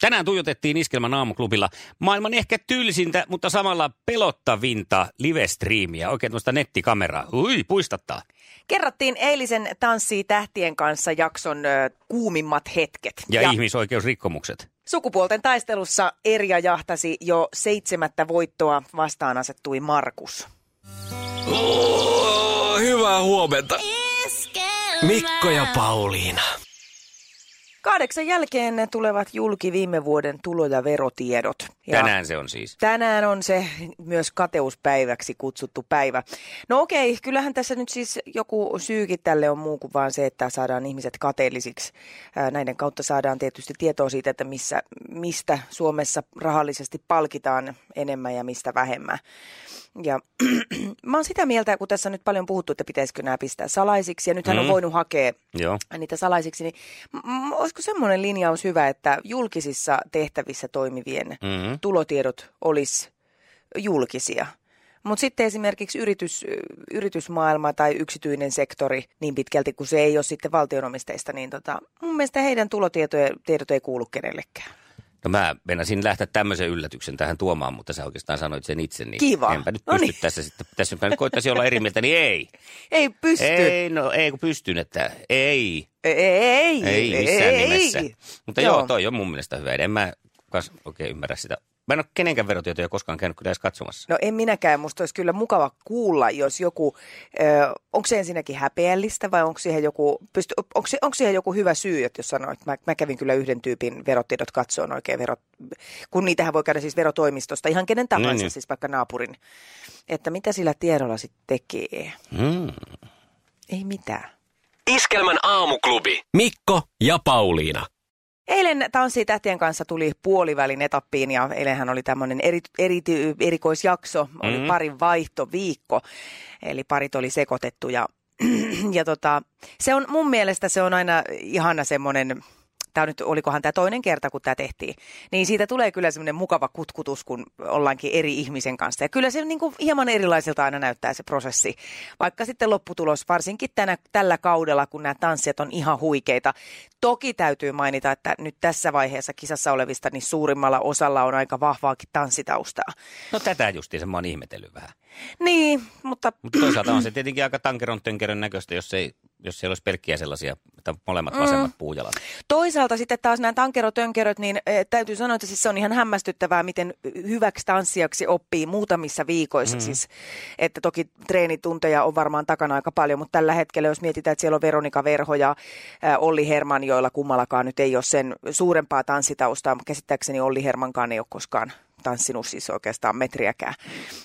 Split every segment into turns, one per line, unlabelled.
Tänään tuijotettiin Iskelmän aamuklubilla maailman ehkä tylsintä, mutta samalla pelottavinta live-striimiä, oikein tuosta nettikameraa. Ui, puistattaa.
Kerrottiin eilisen Tanssii tähtien kanssa jakson ö, kuumimmat hetket.
Ja, ja ihmisoikeusrikkomukset.
Sukupuolten taistelussa Erja jahtasi jo seitsemättä voittoa, vastaan asettui Markus.
Oh, hyvää huomenta. Mikko ja Pauliina.
Kahdeksan jälkeen ne tulevat julki viime vuoden tulo- ja verotiedot. Ja
Tänään se on siis.
Tänään on se myös kateuspäiväksi kutsuttu päivä. No okei, kyllähän tässä nyt siis joku syykin tälle on muu kuin vaan se, että saadaan ihmiset kateellisiksi. Näiden kautta saadaan tietysti tietoa siitä, että missä, mistä Suomessa rahallisesti palkitaan enemmän ja mistä vähemmän. Ja mä oon sitä mieltä, kun tässä on nyt paljon puhuttu, että pitäisikö nämä pistää salaisiksi, ja nythän mm. on voinut hakea
Joo.
niitä salaisiksi, niin m- olisiko semmoinen linjaus hyvä, että julkisissa tehtävissä toimivien
Mm-hmm.
tulotiedot olisi julkisia? Mutta sitten esimerkiksi yritys, yritysmaailma tai yksityinen sektori, niin pitkälti kuin se ei ole sitten valtionomisteista, niin tota, mun mielestä heidän tulotiedot ei kuulu kenellekään.
No mä meinasin lähteä tämmöisen yllätyksen tähän tuomaan, mutta sä oikeastaan sanoit sen itse. Niin
Kiva.
Enpä nyt
No
pysty
niin.
tässä sitten. Tässä mä nyt koittaisin olla eri mieltä, niin ei.
Ei pysty.
Ei, no ei kun pystyn, että ei.
Ei, ei,
Ei missään
ei.
nimessä. Mutta joo. joo, toi on mun mielestä hyvä. En mä kas oikein ymmärrä sitä. Mä en ole kenenkään verotietoja koskaan käynyt kyllä edes katsomassa.
No en minäkään. Musta olisi kyllä mukava kuulla, jos joku, ö, onko se ensinnäkin häpeällistä vai onko siihen joku, pysty, onko, onko siihen joku hyvä syy, että jos sanoo, että mä, mä kävin kyllä yhden tyypin verotiedot katsoon oikein verot, kun niitähän voi käydä siis verotoimistosta, ihan kenen tahansa,
Niin,
niin,
niin.
siis vaikka naapurin, että mitä sillä tiedolla sitten tekee.
Hmm.
Ei mitään.
Iskelmän aamuklubi. Mikko ja Pauliina.
Eilen Tanssii tähtien kanssa tuli puolivälin etappiin ja eilenhän oli tämmöinen eri, eri, erikoisjakso, oli
Mm.
parin vaihtoviikko, eli parit oli sekoitettu ja, ja tota, se on mun mielestä se on aina ihana semmoinen, tämä nyt, olikohan tämä toinen kerta, kun tämä tehtiin, niin siitä tulee kyllä semmoinen mukava kutkutus, kun ollaankin eri ihmisen kanssa. Ja kyllä se niin kuin hieman erilaiselta aina näyttää se prosessi, vaikka sitten lopputulos, varsinkin tänä, tällä kaudella, kun nämä tanssijat on ihan huikeita. Toki täytyy mainita, että nyt tässä vaiheessa kisassa olevista, niin suurimmalla osalla on aika vahvaakin tanssitaustaa.
No tätä justiinsa mä oon ihmetellyt vähän.
Niin, mutta
Mutta toisaalta on se tietenkin aika tankeron tönkerön näköistä, jos, ei, jos siellä olisi pelkkiä sellaisia, että molemmat vasemmat puujalat.
Toisaalta sitten taas nämä tankerotönkeröt, niin eh, täytyy sanoa, että siis se on ihan hämmästyttävää, miten hyväksi tanssijaksi oppii muutamissa viikoissa. Mm. Siis, että toki treenitunteja on varmaan takana aika paljon, mutta tällä hetkellä, jos mietitään, että siellä on Veronika Verho ja äh, Olli Herman, joilla kummallakaan nyt ei ole sen suurempaa tanssitaustaa, mutta käsittääkseni Olli Hermankaan ei ole koskaan tanssinut siis oikeastaan metriäkään.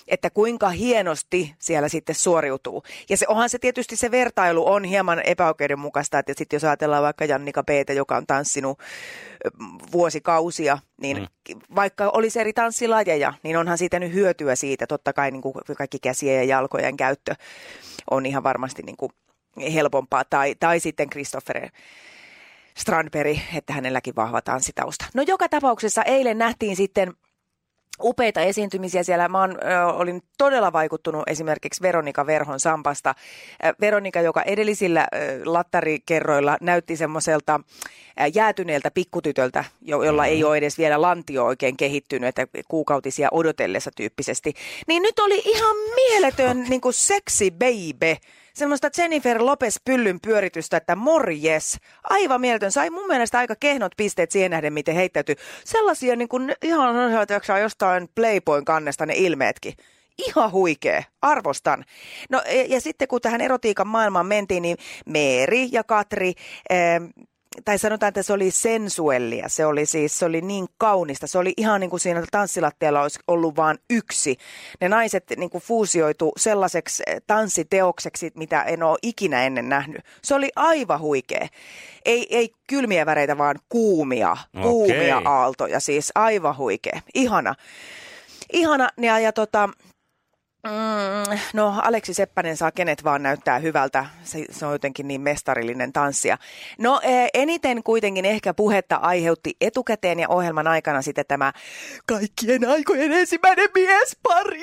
Että kuinka hienosti siellä sitten suoriutuu. Ja se onhan se tietysti se vertailu on hieman epäoikeudenmukaista, että sitten jos ajatellaan vaikka Jannika Peetä, joka on tanssinut vuosikausia, niin mm. vaikka olisi eri tanssilajeja, niin onhan siitä nyt hyötyä siitä. Totta kai niin kuin kaikki käsien ja jalkojen käyttö on ihan varmasti niin kuin helpompaa. Tai, tai sitten Christopher Strandberg, että hänelläkin vahva tanssitausta. No joka tapauksessa eilen nähtiin sitten upeita esiintymisiä siellä. Mä ö, olin todella vaikuttunut esimerkiksi Veronika Verhon Sampasta. Veronika, joka edellisillä ö, lattarikerroilla näytti semmoiselta jäätyneeltä pikkutytöltä, jo, jolla ei ole edes vielä lantio oikein kehittynyt, että kuukautisia odotellessa tyyppisesti. Niin nyt oli ihan mieletön niin kuin sexy baby semmoista Jennifer Lopez pyllyn pyöritystä, että morjes, aivan mieletön. Sai mun mielestä aika kehnot pisteet siihen nähden, miten heittäytyi. Sellaisia niin kuin, ihan sellaisia jostain Playboyn kannesta ne ilmeetkin. Ihan huikea, arvostan. No ja, ja sitten kun tähän erotiikan maailmaan mentiin, niin Meeri ja Katri, eh, tai sanotaan, että se oli sensuellia. Se oli siis, se oli niin kaunista. Se oli ihan niin kuin siinä tanssilattialla olisi ollut vain yksi. Ne naiset niin kuin fuusioitu sellaiseksi tanssiteokseksi, mitä en ole ikinä ennen nähnyt. Se oli aivan huikea. Ei, ei kylmiä väreitä, vaan kuumia, kuumia
Okei.
aaltoja. Siis aivan huikea. Ihana. Ihana. Ja, ja tota, Mm, no Aleksi Seppänen saa kenet vaan näyttää hyvältä. Se, se on jotenkin niin mestarillinen tanssia. No eh, eniten kuitenkin ehkä puhetta aiheutti etukäteen ja ohjelman aikana sitten tämä kaikkien aikojen ensimmäinen miespari.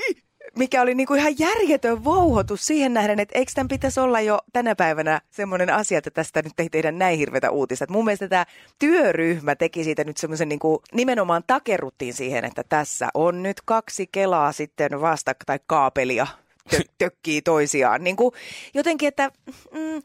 Mikä oli niinku ihan järjetön vouhotus siihen nähden, että eikö tämän pitäisi olla jo tänä päivänä semmoinen asia, että tästä nyt ei tehdä näin hirveätä uutista. Et mun mielestä tämä työryhmä teki siitä nyt semmoisen niinku, nimenomaan takerruttiin siihen, että tässä on nyt kaksi kelaa sitten vasta tai kaapelia tö- tökkii toisiaan. Niin kuin jotenkin, että mm,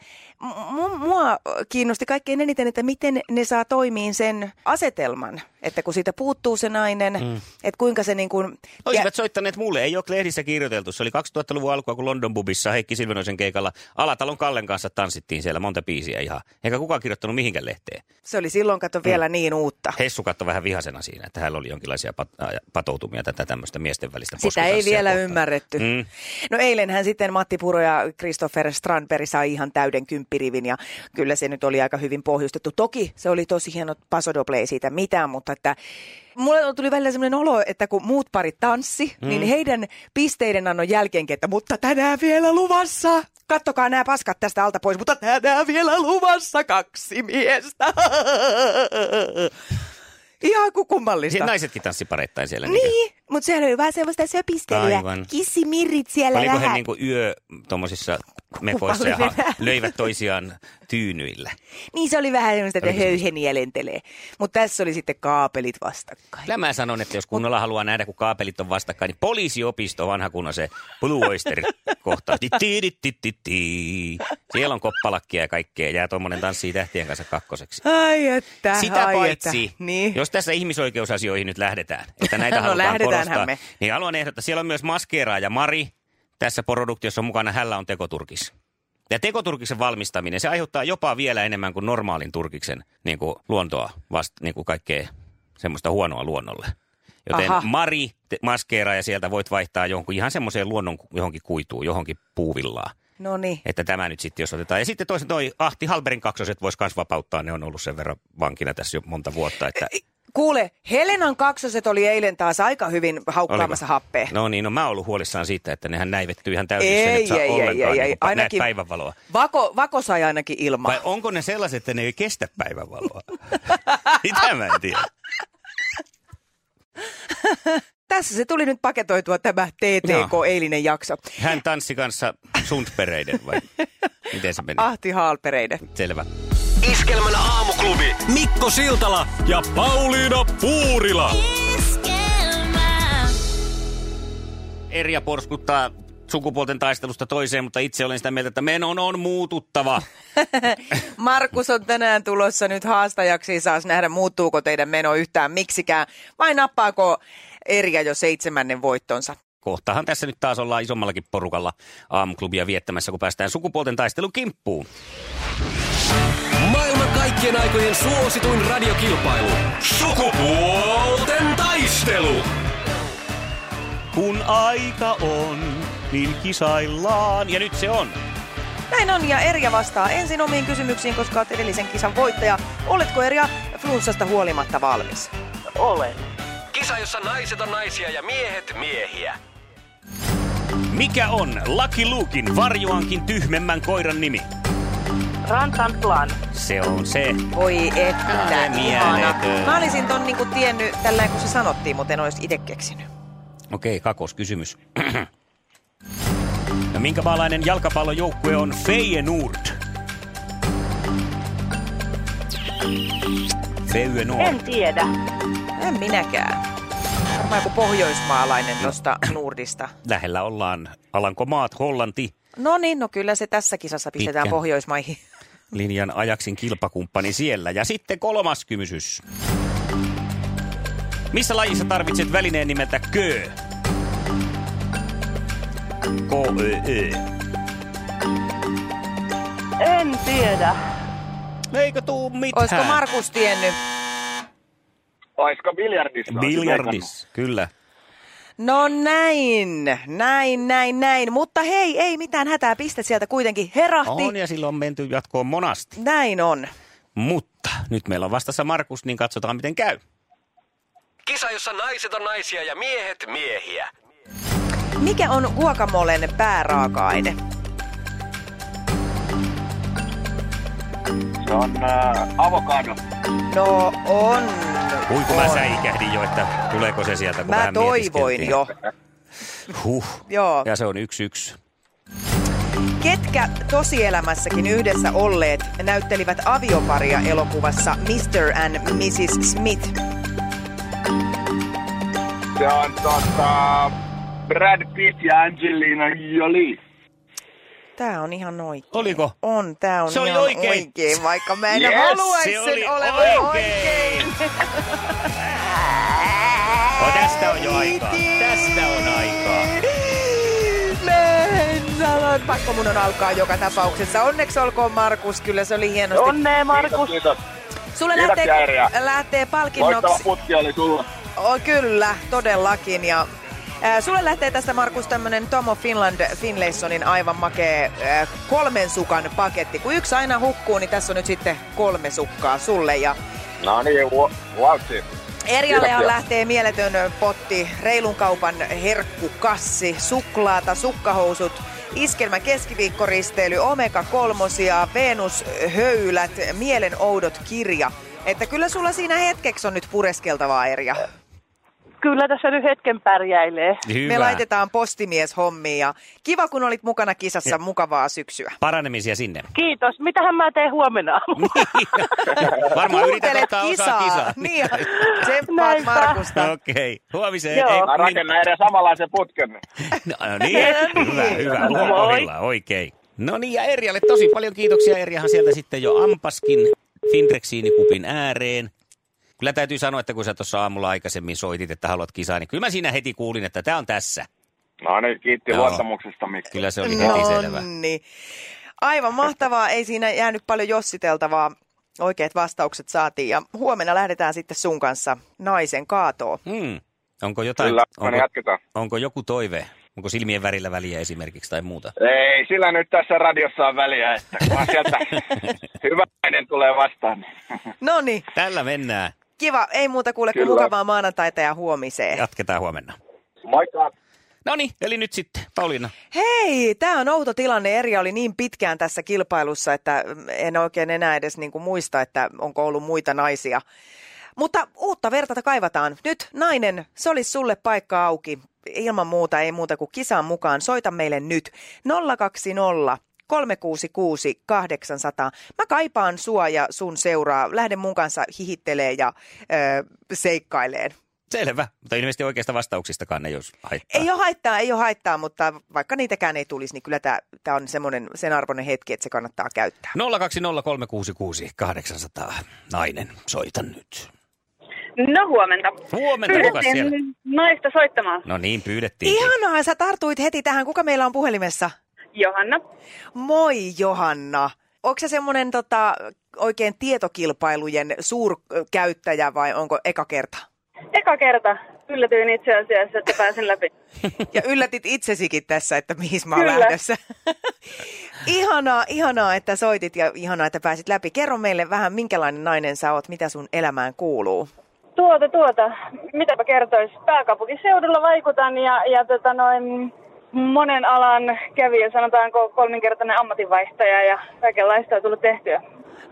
mua kiinnosti kaikkein eniten, että miten ne saa toimiin sen asetelman, että kun siitä puuttuu se nainen, mm. että kuinka se niin kuin...
Olisivat soittaneet mulle, ei ole lehdissä kirjoiteltu. Se oli 2000-luvun alkua, kun London Bubissa Heikki Silvenoisen keikalla Alatalon Kallen kanssa tanssittiin siellä monta biisiä ihan. Eikä kukaan kirjoittanut mihinkään lehteen.
Se oli silloin, kato, vielä niin uutta.
Hessu katsoi vähän vihasena siinä, että hänellä oli jonkinlaisia pat- patoutumia tätä tämmöistä miesten välistä
Sitä ei vielä
kohtaan.
ymmärretty.
Mm.
No eilenhän sitten Matti Puro ja Christopher Strandberg sai ihan täyden kymppirivin ja kyllä se nyt oli aika hyvin pohjustettu. Toki se oli tosi hieno pasodoble, ei siitä mitään, mutta että mulle tuli välillä sellainen olo, että kun muut parit tanssi, mm. niin heidän pisteiden annon jälkeenkin, että mutta tänään vielä luvassa. Kattokaa nämä paskat tästä alta pois, mutta tänään vielä luvassa kaksi miestä. Ihan kuin kummallista.
Sitten naisetkin tanssi pareittain siellä.
Niin, mutta sehän oli vähän semmoista söpistelyä.
Aivan.
Kissimirrit siellä
Oliko he
vähän.
niin kuin yö tuommoisissa mepoissa ja ha- löivät toisiaan tyynyillä?
Niin se oli vähän semmoista, että
Oliko se-
höyheni elentelee. Mutta tässä oli sitten kaapelit vastakkain.
Kyllä mä sanon, että jos kunnolla haluaa nähdä, kun kaapelit on vastakkain, niin poliisiopisto vanha kunnon se Blue Oyster kohtaus. Siellä on koppalakkia ja kaikkea. Jää tuommoinen tanssii tähtien kanssa kakkoseksi.
Ai että,
Sitä
ai
paitsi,
että. Niin.
jos tässä ihmisoikeusasioihin nyt lähdetään, että näitä
No
halutaan korostaa,
me.
niin haluan ehdottaa, siellä on myös Maskeera ja Mari tässä produktiossa mukana, hällä on tekoturkis. Ja tekoturkiksen valmistaminen, se aiheuttaa jopa vielä enemmän kuin normaalin turkiksen niin kuin luontoa, vasta niin kuin kaikkea semmoista huonoa luonnolle. Joten
Aha.
Mari maskeeraa ja sieltä voit vaihtaa johonkin ihan semmoiseen luonnon johonkin kuituun, johonkin puuvillaan.
No niin.
Että tämä nyt sitten, jos otetaan. Ja sitten toisen toi Ahti Halberin kaksoset voisi myös vapauttaa. Ne on ollut sen verran vankina tässä jo monta vuotta. Että...
Kuule, Helenan kaksoset oli eilen taas aika hyvin haukkaamassa
Oliko?
happea.
No niin, no mä oon ollut huolissaan siitä, että nehän näivettyy ihan täysin.
Ei,
sen, et saa
ei, ei,
ollenkaan
ei, ei.
niin
Ainakin-
päivänvaloa.
Vako, Vako sai ainakin ilmaa.
Vai onko ne sellaiset, että ne ei kestä päivänvaloa? Mitä mä en tiedä.
Tässä se tuli nyt paketoitua tämä TTK-eilinen jakso.
Hän tanssi kanssa Sundpereiden vai miten se meni?
Ahti Haalpereiden.
Selvä.
Iskelmän aamuklubi Mikko Siltala ja Pauliina Puurila.
Erja porskuttaa sukupuolten taistelusta toiseen, mutta itse olen sitä mieltä, että menon on muututtava.
Markus on tänään tulossa nyt haastajaksi. Saas nähdä, muuttuuko teidän meno yhtään miksikään vai nappaako Erja jo seitsemännen voittonsa.
Kohtahan tässä nyt taas ollaan isommallakin porukalla aamuklubia viettämässä, kun päästään sukupuolten taistelun kimppuun.
Kaikkien aikojen suosituin radiokilpailu. Sukupuolten taistelu.
Kun aika on, niin kisaillaan. Ja nyt se on.
Näin on, ja Erja vastaa ensin omiin kysymyksiin, koska olet edellisen kisan voittaja. Oletko Erja flunssasta huolimatta valmis?
Olen.
Kisa, jossa naiset on naisia ja miehet miehiä.
Mikä on Lucky Lukein varjoankin tyhmemmän koiran nimi?
Rantan plan.
Se on se.
Voi että, ihana. Mä olisin ton niinku tiennyt tällä kun se sanottiin, mutta en olisi itse keksinyt.
Okei, kakoskysymys. no minkä maalainen jalkapallojoukkue on Feyenoord? Feyenoord.
En tiedä.
En minäkään. Varmaan joku pohjoismaalainen tuosta Nordista.
Lähellä ollaan Alankomaat, Hollanti.
No niin, no kyllä se tässä kisassa pistetään
Pitkä.
Pohjoismaihin.
linjan ajaksin kilpakumppani siellä. Ja sitten kolmas kysymys. Missä lajissa tarvitset välineen nimeltä kö? K-Ö-Ö.
En tiedä.
Eikö tuu mitään?
Olisiko Markus tiennyt?
Olisiko biljardissa?
Biljardis, kyllä.
No näin, näin, näin, näin. Mutta hei, ei mitään hätää, piste sieltä kuitenkin herahti.
On ja silloin on menty jatkoon monasti.
Näin on.
Mutta nyt meillä on vastassa Markus, niin katsotaan miten käy.
Kisa, jossa naiset on naisia ja miehet miehiä.
Mikä on guacamolen pääraaka-aine?
Se on äh, avokado.
No on.
Hui kun mä säikähdin jo, että tuleeko se sieltä, kun
Mä
vähän
toivoin jo.
Huh.
Joo.
Ja se on yksi yksi.
Ketkä tosielämässäkin yhdessä olleet näyttelivät avioparia elokuvassa Mr. and Mrs. Smith?
Se on tota, Brad Pitt ja Angelina Jolie.
Tää on ihan oikein.
Oliko?
On, tää on
Se oli
ihan
oikein.
oikein, vaikka mä en
Yes,
haluaisi
se
sen
oli
olevan
oikein.
oikein.
No, tästä on jo aikaa. Tästä on aikaa.
Pakko mun on alkaa joka tapauksessa. Onneksi olkoon Markus, kyllä se oli hienosti.
Onnea, Markus.
Kiitos.
Sulle
Kiitoksia,
lähtee,
Erja.
lähtee
Loistava
palkinnoksi.
putki oli sulla.
Oh, kyllä, todellakin. Ja, ää, sulle lähtee tästä Markus tämmönen Tomo Finland Finlaysonin aivan makee ää, kolmen sukan paketti. Kun yksi aina hukkuu, niin tässä on nyt sitten kolme sukkaa sulle. Ja
No niin.
Erjallehan
Kiitoksia.
lähtee mieletön potti, reilun kaupan herkkukassi, suklaata, sukkahousut, iskelmä keskiviikkoristeily, omega kolmosia, Venus höylät, mielenoudot kirja. Että kyllä sulla siinä hetkeksi on nyt pureskeltavaa Erja.
Kyllä tässä nyt hetken pärjäilee.
Hyvä.
Me laitetaan postimies hommiin ja kiva kun olit mukana kisassa, mukavaa syksyä.
Paranemisia sinne.
Kiitos. Mitähän mä teen huomenna aamulla?
Varmaan yrität ottaa osaa kisaan.
Niin, tsemppaat. Markusta.
Okei, huomiseen.
Joo.
Ei,
Mä rakennan edes samanlaisen putken.
No, no niin, hyvä, hyvä.
Moi.
Huomavilla, oikein. No niin, ja Erjalle tosi paljon kiitoksia. Erjahan sieltä sitten jo ampaskin Finrexiinikupin ääreen. Kyllä täytyy sanoa, että kun sä tuossa aamulla aikaisemmin soitit, että haluat kisaa, niin kyllä mä siinä heti kuulin, että tämä on tässä.
No niin, kiitti
Joo.
luottamuksesta, Mikko.
Kyllä se oli heti selvä.
Nonni. Aivan mahtavaa, ei siinä jäänyt paljon jossiteltavaa. Oikeat vastaukset saatiin ja huomenna lähdetään sitten sun kanssa naisen kaatoon.
Hmm. Onko jotain,
Kyllä, no
onko,
niin jatketaan.
onko joku toive? Onko silmien värillä väliä esimerkiksi tai muuta?
Ei, sillä nyt tässä radiossa on väliä, että kun sieltä hyvä tulee vastaan. niin-
No niin,
Tällä mennään.
Kiva. Ei muuta kuule kuin mukavaa maanantaita ja huomiseen.
Jatketaan huomenna.
Moikka!
No niin, eli nyt sitten Pauliina.
Hei, tämä on outo tilanne. Erja oli niin pitkään tässä kilpailussa, että en oikein enää edes niinku muista, että onko ollut muita naisia. Mutta uutta vertata kaivataan. Nyt nainen, se olisi sulle paikka auki. Ilman muuta, ei muuta kuin kisaan mukaan. Soita meille nyt 020 366 800. Mä kaipaan sua ja sun seuraa. Lähde mun kanssa hihittelee ja ö, seikkaileen.
Selvä, mutta ilmeisesti oikeasta vastauksistakaan ei jos haittaa.
Ei ole haittaa, ei ole haittaa, mutta vaikka niitäkään ei tulisi, niin kyllä tämä on semmoinen sen arvoinen hetki, että se kannattaa käyttää.
020366800. Nainen, soita nyt.
No huomenta.
Huomenta, kuka siellä?
naista soittamaan.
No niin, pyydettiin.
Ihanaa, sä tartuit heti tähän. Kuka meillä on puhelimessa?
Johanna.
Moi Johanna. Onko se semmoinen tota, oikein tietokilpailujen suurkäyttäjä vai onko eka kerta?
Eka kerta yllätyin itse asiassa, että pääsin läpi.
Ja yllätit itsesikin tässä, että mihin mä oon lähdössä. ihanaa, ihanaa, että soitit ja ihanaa, että pääsit läpi. Kerro meille vähän, minkälainen nainen sä oot, mitä sun elämään kuuluu.
Tuota, tuota. Mitäpä kertois? Pääkaupunkiseudulla vaikutan ja, ja tota noin, monen alan kävijä, sanotaanko kolminkertainen ammatinvaihtaja ja kaikenlaista on tullut tehtyä.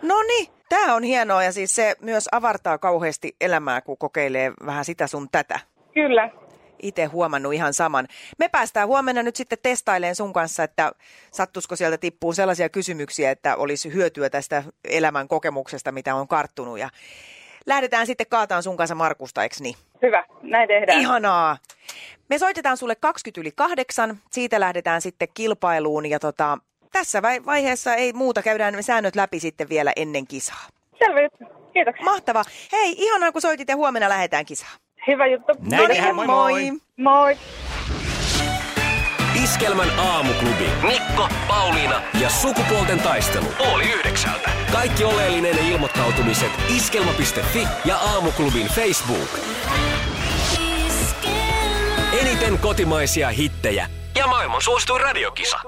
No niin, tämä on hienoa ja siis se myös avartaa kauheasti elämää, kun kokeilee vähän sitä sun tätä.
Kyllä.
Itse huomannut ihan saman. Me päästään huomenna nyt sitten testailemaan sun kanssa, että sattuisiko sieltä tippuu sellaisia kysymyksiä, että olisi hyötyä tästä elämän kokemuksesta, mitä on karttunut. Ja lähdetään sitten kaataan sun kanssa Markusta, eikö niin?
Hyvä. Näin tehdään.
Ihanaa. Me soitetaan sulle 20 yli kahdeksan, siitä lähdetään sitten kilpailuun ja tota, tässä vai- vaiheessa ei muuta, käydään säännöt läpi sitten vielä ennen kisaa.
Selvä juttu. Kiitoksia.
Mahtava. Hei, ihanaa kun soitit ja huomenna lähdetään kisaan.
Hyvä juttu.
Näin
Noniin,
tehdään, moi moi.
Moi.
Iskelmän aamuklubi.
Mikko, Pauliina
Ja sukupuolten taistelu.
oli yhdeksältä.
Kaikki oleellinen ilmoittautumiset iskelma.fi ja aamuklubin Facebook. Eniten kotimaisia hittejä
Ja maailman suosituin radiokisa.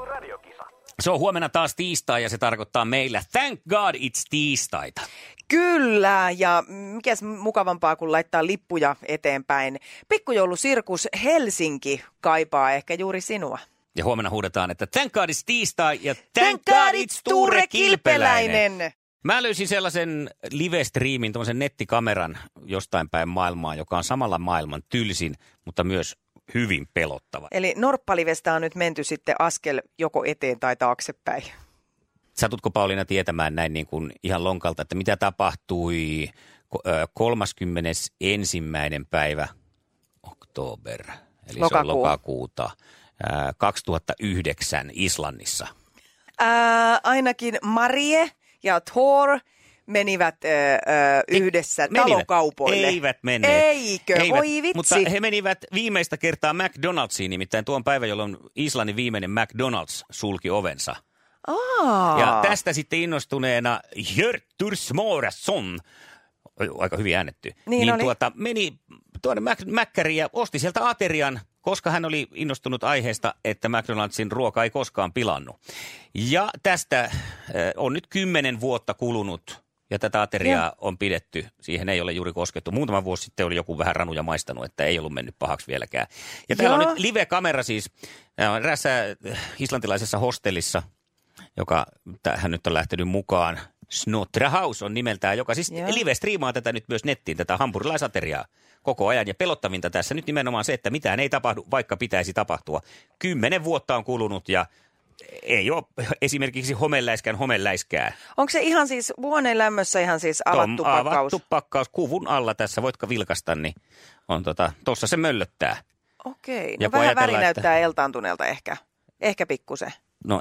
Se on huomenna taas tiistai ja se tarkoittaa meillä Thank God it's tiistaita.
Kyllä, ja mikäs mukavampaa kuin laittaa lippuja eteenpäin. Pikkujoulusirkus Helsinki kaipaa ehkä juuri sinua.
Ja huomenna huudetaan, että Thank God it's tiistai ja Thank, God it's Tuure Kilpeläinen. Mä löysin sellaisen live-striimin, tuommoisen nettikameran jostain päin maailmaa, joka on samalla maailman tylsin, mutta myös hyvin pelottava.
Eli Norppalivestä on nyt menty sitten askel joko eteen tai taaksepäin.
Satutko Pauliina tietämään näin niin kuin ihan lonkalta, että mitä tapahtui ko- ö, 31. päivä oktober, eli se on
Lokakuu.
lokakuuta, ää, 2009 Islannissa.
Ää, ainakin Marie ja Thor menivät ö, ö, yhdessä
Menivät.
talokaupoille.
Eivät menneet.
Eikö?
Eivät,
Voi vitsi.
Mutta he menivät viimeistä kertaa McDonald'siin, nimittäin tuon päivän, jolloin Islannin viimeinen McDonald's sulki ovensa.
Aa.
Ja tästä sitten innostuneena Hjörtur Smorason, aika hyvin äännetty,
Niin oli.
tuota, meni tuonne Mac- Mäkkäriin ja osti sieltä aterian, koska hän oli innostunut aiheesta, että McDonaldsin ruoka ei koskaan pilannut. Ja tästä äh, on nyt kymmenen vuotta kulunut ja tätä ateriaa
Joo.
on pidetty. Siihen ei ole juuri koskettu. Muutama vuosi sitten oli joku vähän ranuja maistanut, että ei ollut mennyt pahaksi vieläkään. Ja täällä on nyt live-kamera siis äh, eräässä äh, islantilaisessa hostellissa, joka tähän nyt on lähtenyt mukaan. Snotra House on nimeltään, joka siis
Joo.
live-striimaa tätä nyt myös nettiin, tätä hampurilaisateriaa koko ajan. Ja pelottavinta tässä nyt nimenomaan se, että mitään ei tapahdu, vaikka pitäisi tapahtua. Kymmenen vuotta on kulunut ja ei ole esimerkiksi homeläiskään homeläiskää.
Onko se ihan siis huoneen lämmössä ihan siis avattu
Tom,
pakkaus?
avattu pakkaus kuvun alla tässä, voitko vilkasta, niin on tota, tossa se möllöttää.
Okei,
Ja
no
kun
vähän väri näyttää eltaantuneelta ehkä. Ehkä pikkusen.
No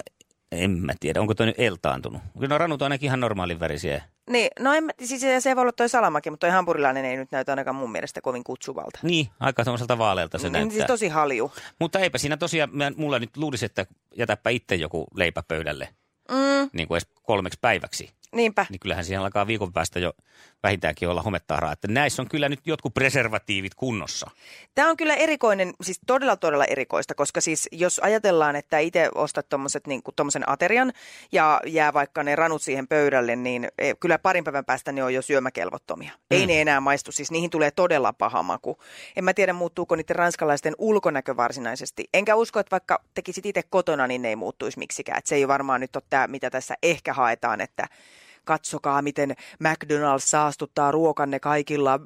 en mä tiedä, onko toi nyt eltaantunut. Kyllä no ranut on ainakin ihan normaalin värisiä.
Niin, no en, siis se- se voi olla toi salamakin, mutta toi hampurilainen ei nyt näytä ainakaan mun mielestä kovin kutsuvalta.
Niin, aika tuommoiselta vaalealta se
Niin,
näyttää.
siis tosi halju.
Mutta eipä siinä tosiaan, mä, mulla nyt luulisi, että jätäpä itse joku leipä pöydälle
Mm,
niin kuin edes kolmeksi päiväksi.
niinpä.
Niin kyllähän siihen alkaa viikon päästä jo vähintäänkin olla hometaaraa. Että näissä on kyllä nyt jotkut preservatiivit kunnossa.
Tämä on kyllä erikoinen, siis todella todella erikoista, koska siis jos ajatellaan, että itse ostat tuommoiset niin tommosen aterian ja jää vaikka ne ranut siihen pöydälle, niin eh, kyllä parin päivän päästä ne on jo syömäkelvottomia. Mm. Ei ne enää maistu, siis niihin tulee todella paha maku. En mä tiedä, muuttuuko niiden ranskalaisten ulkonäkö varsinaisesti. Enkä usko, että vaikka tekisit itse kotona, niin ne ei muuttuisi miksikään. Et se ei varmaan nyt ole tämä, mitä tässä ehkä haetaan, että katsokaa, miten McDonald's saastuttaa ruokanne kaikilla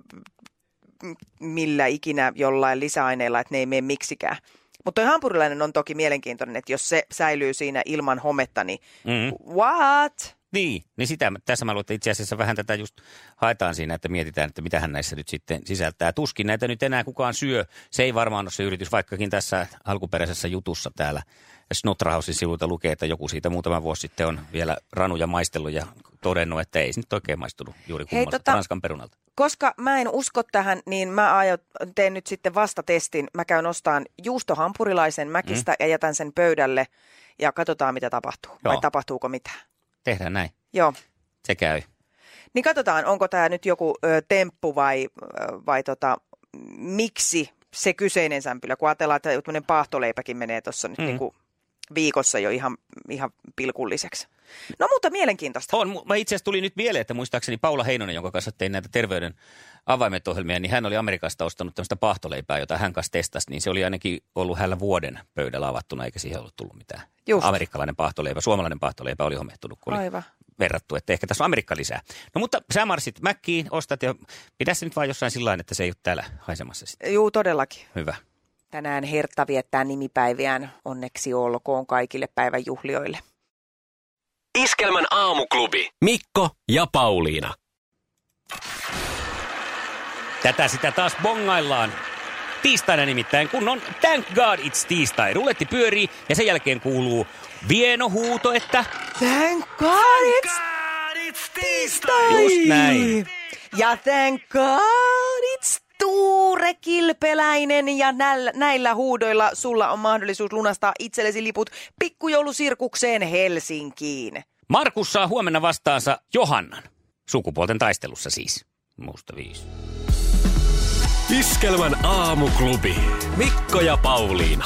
millä ikinä jollain lisäaineilla, että ne ei mene miksikään. Mutta toi hampurilainen on toki mielenkiintoinen, että jos se säilyy siinä ilman hometta, niin
Mm.
what?
Niin, niin sitä, tässä mä luulen, että itse asiassa vähän tätä just haetaan siinä, että mietitään, että mitähän näissä nyt sitten sisältää. Tuskin näitä nyt enää kukaan syö. Se ei varmaan ole se yritys, vaikkakin tässä alkuperäisessä jutussa täällä Snotrahausin sivuilta lukee, että joku siitä muutama vuosi sitten on vielä ranuja maistellut ja todennut, että ei se nyt oikein maistunut juuri
Hei,
kummalta
tota-
Ranskan perunalta.
Koska mä en usko tähän, niin mä aion, teen nyt sitten vastatestin. Mä käyn ostaan juustohampurilaisen mäkistä mm. ja jätän sen pöydälle ja katsotaan mitä tapahtuu. Vai
Joo.
tapahtuuko mitään.
Tehdään näin.
Joo.
Se käy.
Niin katsotaan, onko tämä nyt joku ö, temppu vai, ö, vai tota, miksi se kyseinen sämpylä, kun ajatellaan, että tämmöinen paahtoleipäkin menee tuossa nyt
Mm.
mm. niinku viikossa jo ihan, ihan pilkulliseksi. No mutta mielenkiintoista.
On, mä itse asiassa tuli nyt mieleen, että muistaakseni Paula Heinonen, jonka kanssa tein näitä terveyden avaimet ohjelmia, niin hän oli Amerikasta ostanut tämmöistä pahtoleipää, jota hän kanssa testasi, niin se oli ainakin ollut hänellä vuoden pöydällä avattuna, eikä siihen ollut tullut mitään.
Just.
Amerikkalainen pahtoleipä, suomalainen pahtoleipä oli homehtunut, kun oli
Aivan.
verrattu, että ehkä tässä on Amerikka lisää. No mutta sä marssit Mäkkiin, ostat ja pidä se nyt vaan jossain sillä että se ei ole täällä haisemassa sitten.
Juu, todellakin.
Hyvä.
Tänään Hertta viettää nimipäiviään. Onneksi olkoon kaikille päivän juhlioille.
Iskelmän aamuklubi.
Mikko ja Pauliina.
Tätä sitä taas bongaillaan. Tiistaina nimittäin, kun on Thank God It's tiistai. Ruletti pyörii ja sen jälkeen kuuluu vieno huuto, että
Thank God it's tiistai!
Just näin.
Ja thank God it's Tuure kylpeläinen ja näillä, näillä huudoilla sulla on mahdollisuus lunastaa itsellesi liput pikkujoulusirkukseen Helsinkiin.
Markus saa huomenna vastaansa Johannan. Sukupuolten taistelussa siis. Musta viisi.
Iskelmän aamuklubi. Mikko ja Pauliina.